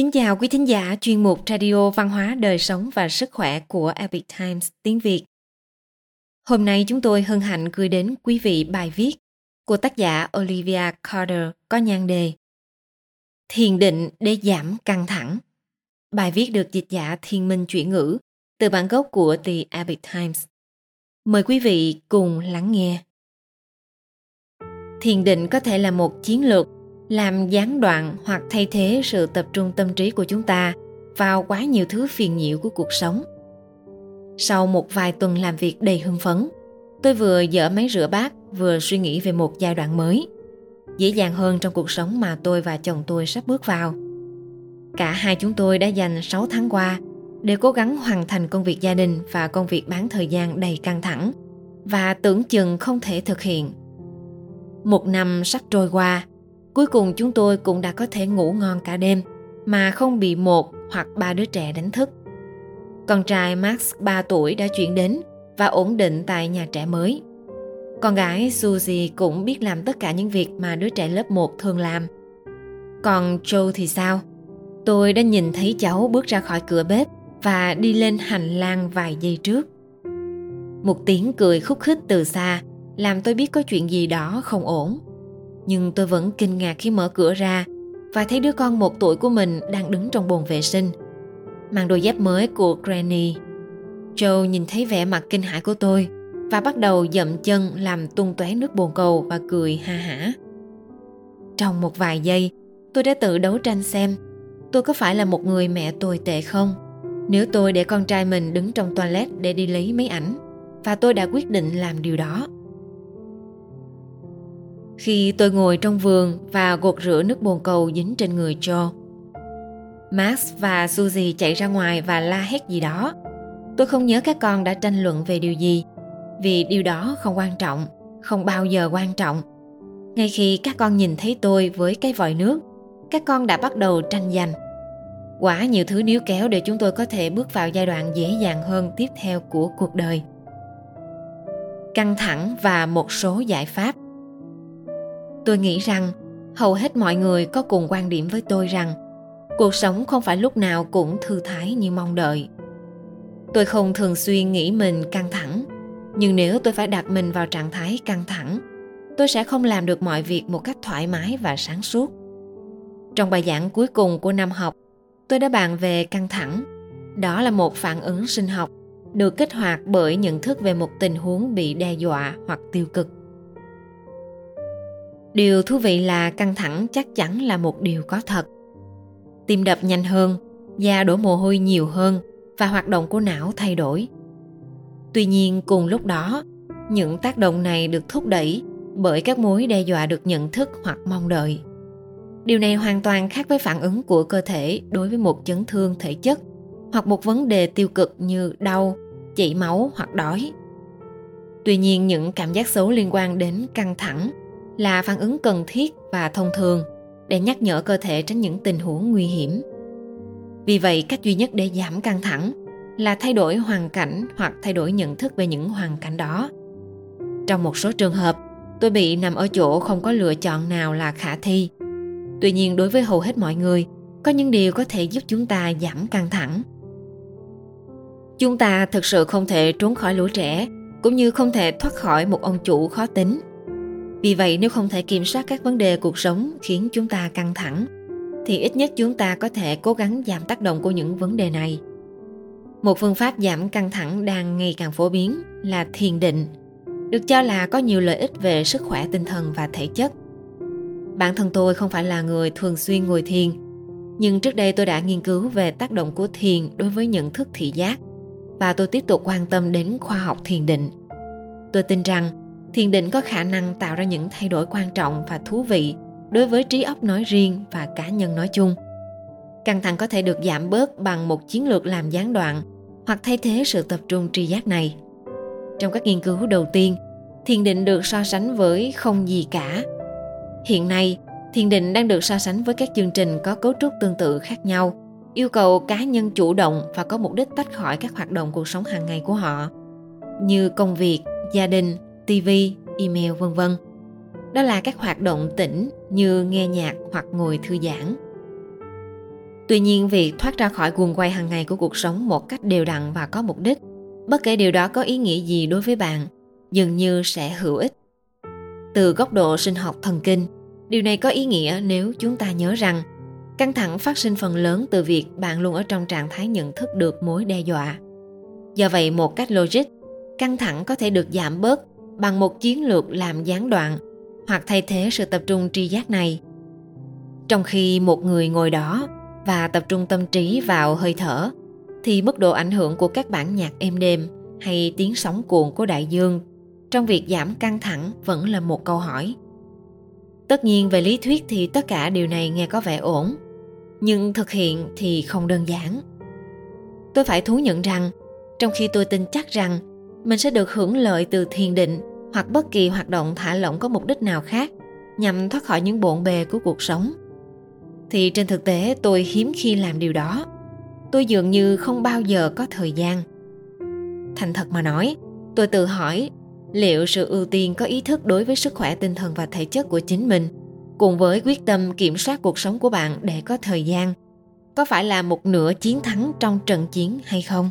Kính chào quý thính giả, chuyên mục Radio Văn hóa Đời sống và Sức khỏe của Epic Times tiếng Việt. Hôm nay chúng tôi hân hạnh gửi đến quý vị bài viết của tác giả Olivia Carter có nhan đề Thiền định để giảm căng thẳng. Bài viết được dịch giả thiên minh chuyển ngữ từ bản gốc của The Epic Times. Mời quý vị cùng lắng nghe. Thiền định có thể là một chiến lược làm gián đoạn hoặc thay thế sự tập trung tâm trí của chúng ta vào quá nhiều thứ phiền nhiễu của cuộc sống. Sau một vài tuần làm việc đầy hưng phấn, tôi vừa dở máy rửa bát vừa suy nghĩ về một giai đoạn mới, dễ dàng hơn trong cuộc sống mà tôi và chồng tôi sắp bước vào. Cả hai chúng tôi đã dành 6 tháng qua để cố gắng hoàn thành công việc gia đình và công việc bán thời gian đầy căng thẳng và tưởng chừng không thể thực hiện. Một năm sắp trôi qua, Cuối cùng chúng tôi cũng đã có thể ngủ ngon cả đêm, mà không bị một hoặc ba đứa trẻ đánh thức. Con trai Max 3 tuổi, đã chuyển đến và ổn định tại nhà trẻ mới. Con gái Suzy cũng biết làm tất cả những việc mà đứa trẻ lớp 1 thường làm. Còn Joe thì sao? Tôi đã nhìn thấy cháu bước ra khỏi cửa bếp và đi lên hành lang vài giây trước. Một tiếng cười khúc khích từ xa làm tôi biết có chuyện gì đó không ổn nhưng tôi vẫn kinh ngạc khi mở cửa ra và thấy đứa con một tuổi của mình đang đứng trong bồn vệ sinh mang đôi dép mới của Granny. Joe nhìn thấy vẻ mặt kinh hãi của tôi và bắt đầu dậm chân làm tung tóe nước bồn cầu và cười ha hả. Trong một vài giây, tôi đã tự đấu tranh xem tôi có phải là một người mẹ tồi tệ không nếu tôi để con trai mình đứng trong toilet để đi lấy mấy ảnh và tôi đã quyết định làm điều đó khi tôi ngồi trong vườn và gột rửa nước bồn cầu dính trên người Joe. Max và Suzy chạy ra ngoài và la hét gì đó. Tôi không nhớ các con đã tranh luận về điều gì, vì điều đó không quan trọng, không bao giờ quan trọng. Ngay khi các con nhìn thấy tôi với cái vòi nước, các con đã bắt đầu tranh giành. Quả nhiều thứ níu kéo để chúng tôi có thể bước vào giai đoạn dễ dàng hơn tiếp theo của cuộc đời. Căng thẳng và một số giải pháp tôi nghĩ rằng hầu hết mọi người có cùng quan điểm với tôi rằng cuộc sống không phải lúc nào cũng thư thái như mong đợi. Tôi không thường xuyên nghĩ mình căng thẳng, nhưng nếu tôi phải đặt mình vào trạng thái căng thẳng, tôi sẽ không làm được mọi việc một cách thoải mái và sáng suốt. Trong bài giảng cuối cùng của năm học, tôi đã bàn về căng thẳng. Đó là một phản ứng sinh học, được kích hoạt bởi nhận thức về một tình huống bị đe dọa hoặc tiêu cực điều thú vị là căng thẳng chắc chắn là một điều có thật. Tim đập nhanh hơn, da đổ mồ hôi nhiều hơn và hoạt động của não thay đổi. Tuy nhiên, cùng lúc đó, những tác động này được thúc đẩy bởi các mối đe dọa được nhận thức hoặc mong đợi. Điều này hoàn toàn khác với phản ứng của cơ thể đối với một chấn thương thể chất hoặc một vấn đề tiêu cực như đau, chảy máu hoặc đói. Tuy nhiên, những cảm giác xấu liên quan đến căng thẳng là phản ứng cần thiết và thông thường để nhắc nhở cơ thể tránh những tình huống nguy hiểm. Vì vậy, cách duy nhất để giảm căng thẳng là thay đổi hoàn cảnh hoặc thay đổi nhận thức về những hoàn cảnh đó. Trong một số trường hợp, tôi bị nằm ở chỗ không có lựa chọn nào là khả thi. Tuy nhiên đối với hầu hết mọi người, có những điều có thể giúp chúng ta giảm căng thẳng. Chúng ta thực sự không thể trốn khỏi lũ trẻ, cũng như không thể thoát khỏi một ông chủ khó tính vì vậy nếu không thể kiểm soát các vấn đề cuộc sống khiến chúng ta căng thẳng, thì ít nhất chúng ta có thể cố gắng giảm tác động của những vấn đề này. Một phương pháp giảm căng thẳng đang ngày càng phổ biến là thiền định, được cho là có nhiều lợi ích về sức khỏe tinh thần và thể chất. Bản thân tôi không phải là người thường xuyên ngồi thiền, nhưng trước đây tôi đã nghiên cứu về tác động của thiền đối với nhận thức thị giác và tôi tiếp tục quan tâm đến khoa học thiền định. Tôi tin rằng thiền định có khả năng tạo ra những thay đổi quan trọng và thú vị đối với trí óc nói riêng và cá nhân nói chung. Căng thẳng có thể được giảm bớt bằng một chiến lược làm gián đoạn hoặc thay thế sự tập trung tri giác này. Trong các nghiên cứu đầu tiên, thiền định được so sánh với không gì cả. Hiện nay, thiền định đang được so sánh với các chương trình có cấu trúc tương tự khác nhau, yêu cầu cá nhân chủ động và có mục đích tách khỏi các hoạt động cuộc sống hàng ngày của họ, như công việc, gia đình TV, email vân vân. Đó là các hoạt động tĩnh như nghe nhạc hoặc ngồi thư giãn. Tuy nhiên việc thoát ra khỏi guồng quay hàng ngày của cuộc sống một cách đều đặn và có mục đích, bất kể điều đó có ý nghĩa gì đối với bạn, dường như sẽ hữu ích. Từ góc độ sinh học thần kinh, điều này có ý nghĩa nếu chúng ta nhớ rằng căng thẳng phát sinh phần lớn từ việc bạn luôn ở trong trạng thái nhận thức được mối đe dọa. Do vậy một cách logic, căng thẳng có thể được giảm bớt bằng một chiến lược làm gián đoạn, hoặc thay thế sự tập trung tri giác này. Trong khi một người ngồi đó và tập trung tâm trí vào hơi thở, thì mức độ ảnh hưởng của các bản nhạc êm đềm hay tiếng sóng cuộn của đại dương trong việc giảm căng thẳng vẫn là một câu hỏi tất nhiên về lý thuyết thì tất cả điều này nghe có vẻ ổn, nhưng thực hiện thì không đơn giản tôi phải thú nhận rằng, trong khi tôi tin chắc rằng mình sẽ được hưởng lợi từ thiền định hoặc bất kỳ hoạt động thả lỏng có mục đích nào khác nhằm thoát khỏi những bộn bề của cuộc sống. Thì trên thực tế, tôi hiếm khi làm điều đó. Tôi dường như không bao giờ có thời gian. Thành thật mà nói, tôi tự hỏi liệu sự ưu tiên có ý thức đối với sức khỏe tinh thần và thể chất của chính mình cùng với quyết tâm kiểm soát cuộc sống của bạn để có thời gian có phải là một nửa chiến thắng trong trận chiến hay không?